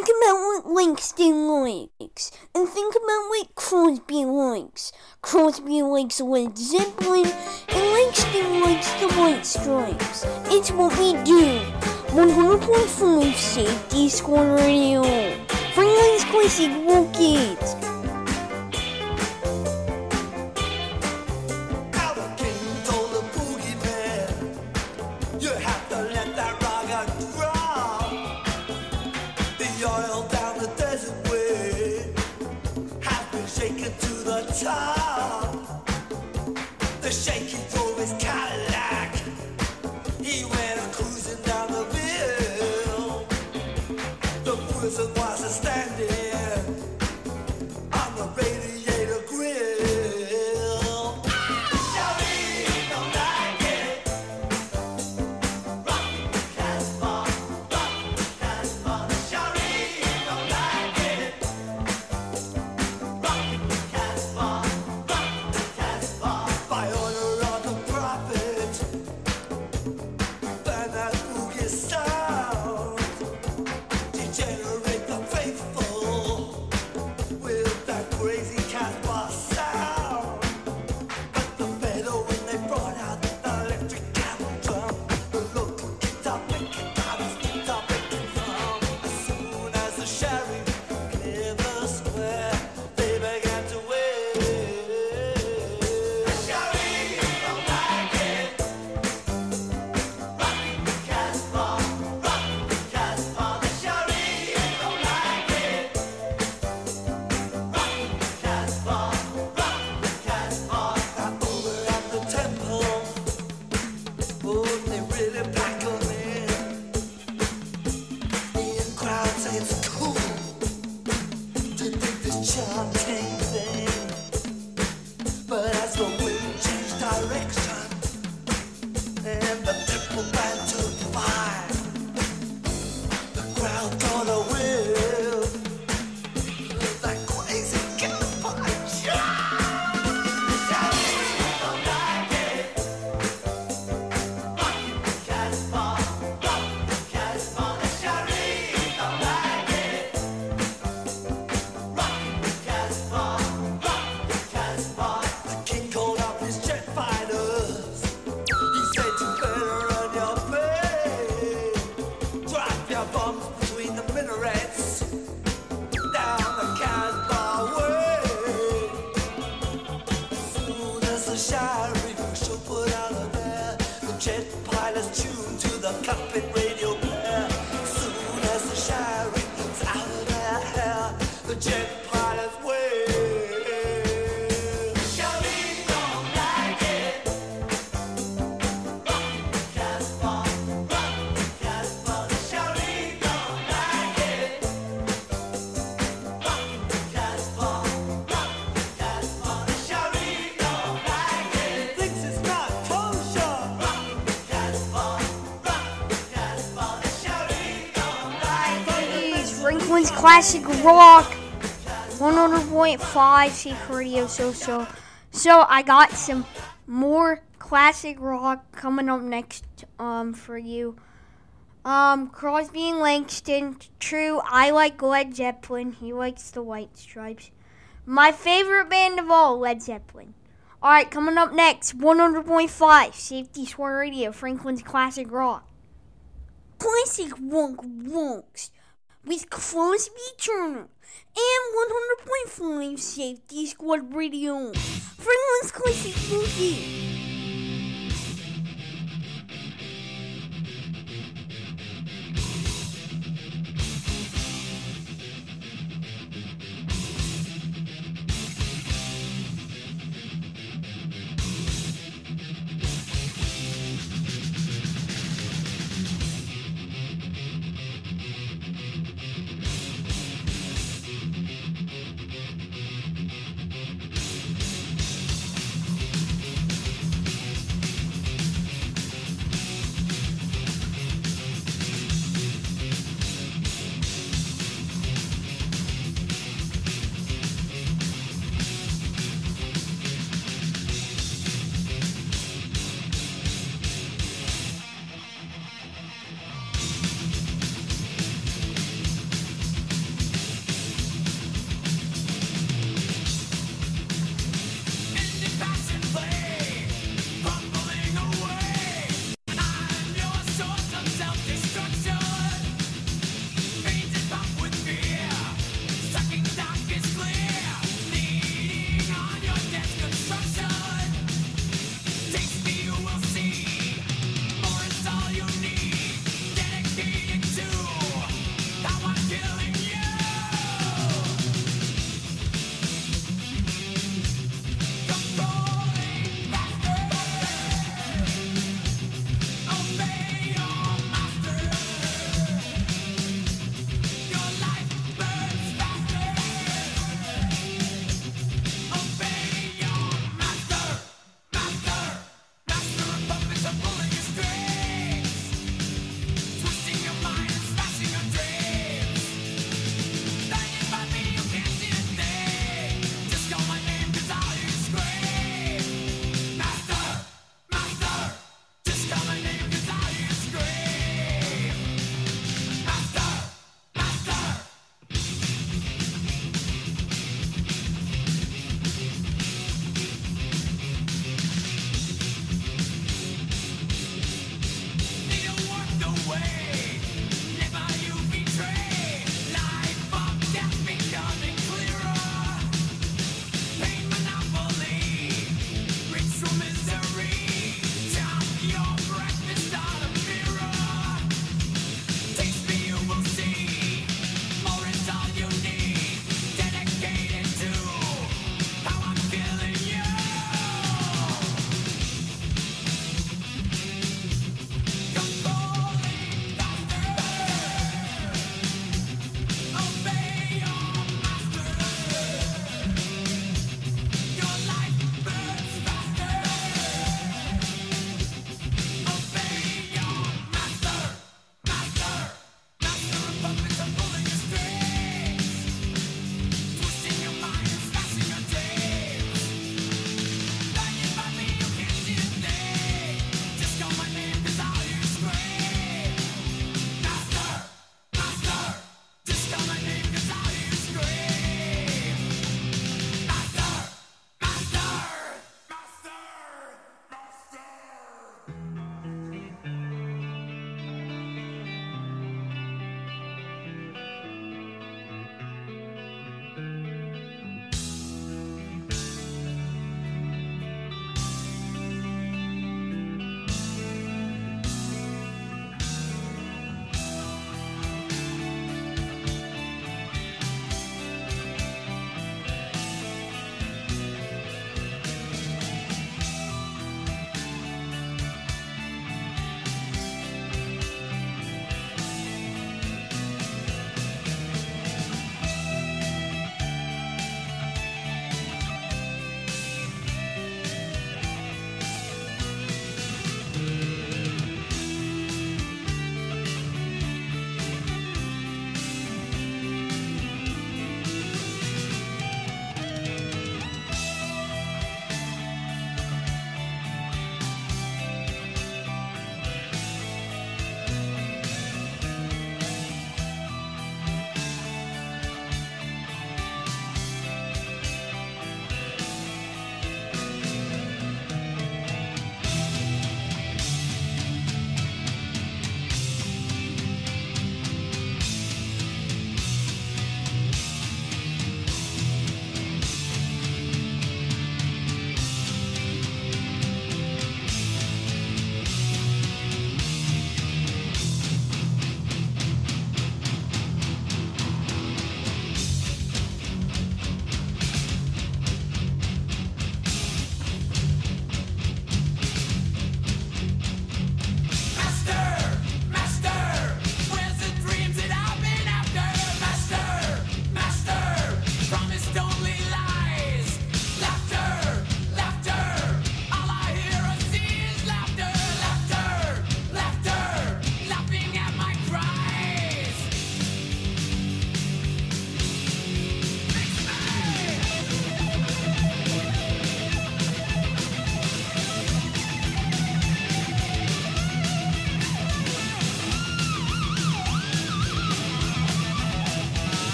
think about what Langston likes, and think about what Crosby likes. Crosby likes Led Zeppelin, and Langston likes the White Stripes. It's what we do. 100.5 Safety Squad Radio. Franklin's Classic Rock Franklin's Classic Rock 100.5 Safe Radio So So. So I got some more classic rock coming up next um for you. Um Crosby and Langston, true, I like Led Zeppelin. He likes the White Stripes. My favorite band of all, Led Zeppelin. Alright, coming up next, 100.5 Safety Squad Radio, Franklin's Classic Rock. Classic Rock Rocks with Crosby Turner and 100.5 Safety Squad Radio. Franklin's Classic Boogie.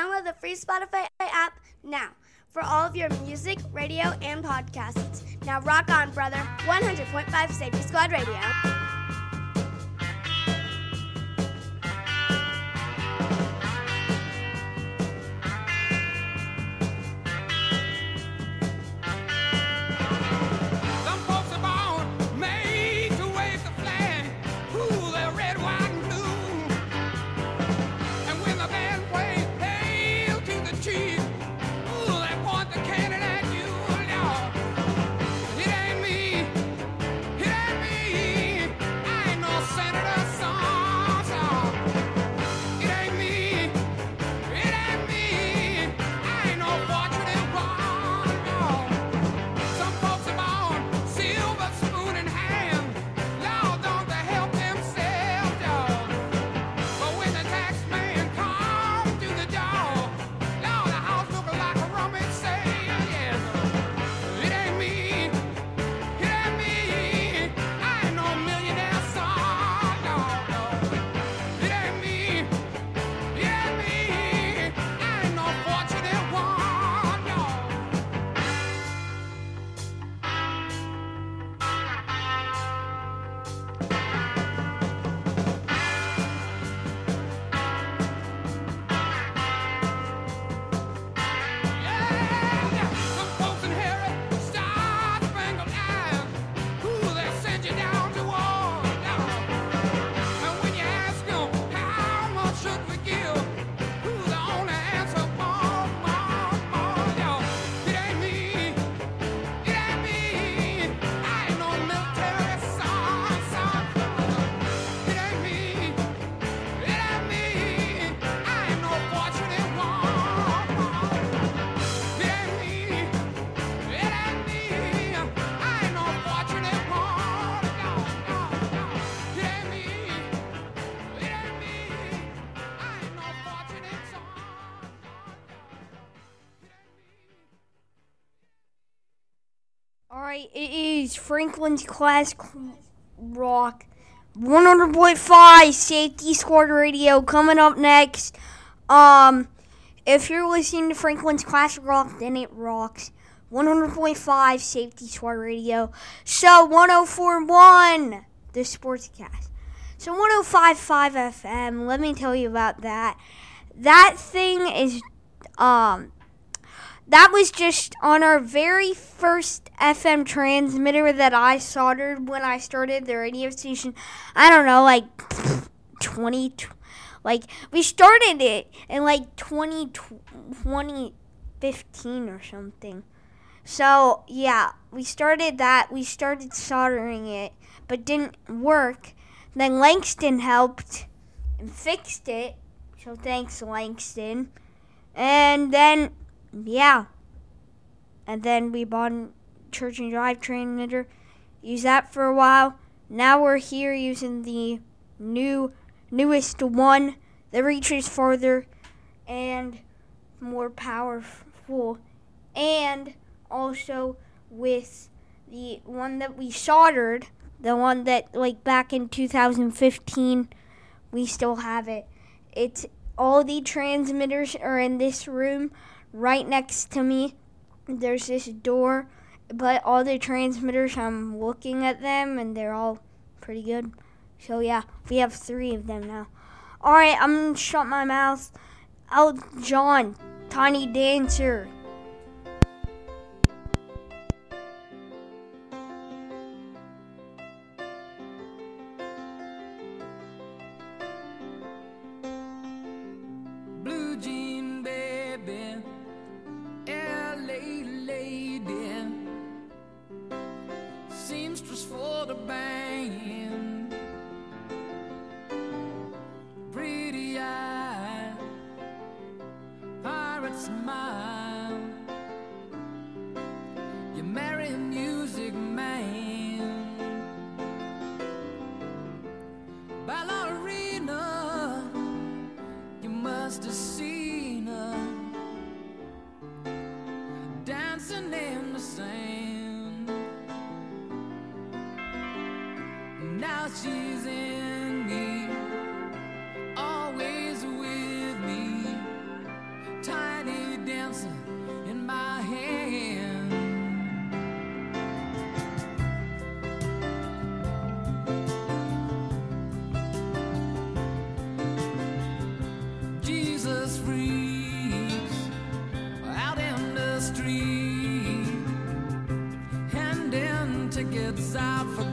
Download the free Spotify app now for all of your music, radio, and podcasts. Now rock on, brother. 100.5 Safety Squad Radio. Is Franklin's Class Rock 100.5 Safety Squad Radio coming up next. Um, if you're listening to Franklin's Class Rock, then it rocks. 100.5 Safety Squad Radio. So 1041 the Sportscast. So 105.5 FM. Let me tell you about that. That thing is um that was just on our very first FM transmitter that I soldered when I started the radio station. I don't know, like 20, like we started it in like 20, 2015 or something. So yeah, we started that. We started soldering it, but didn't work. Then Langston helped and fixed it. So thanks, Langston. And then yeah. And then we bought a church and drive transmitter. Use that for a while. Now we're here using the new newest one that reaches farther and more powerful. And also with the one that we soldered, the one that like back in 2015 we still have it. It's all the transmitters are in this room right next to me. There's this door, but all the transmitters, I'm looking at them and they're all pretty good. So, yeah, we have three of them now. All right, I'm gonna shut my mouth. Elton John, Tiny Dancer. Tickets out for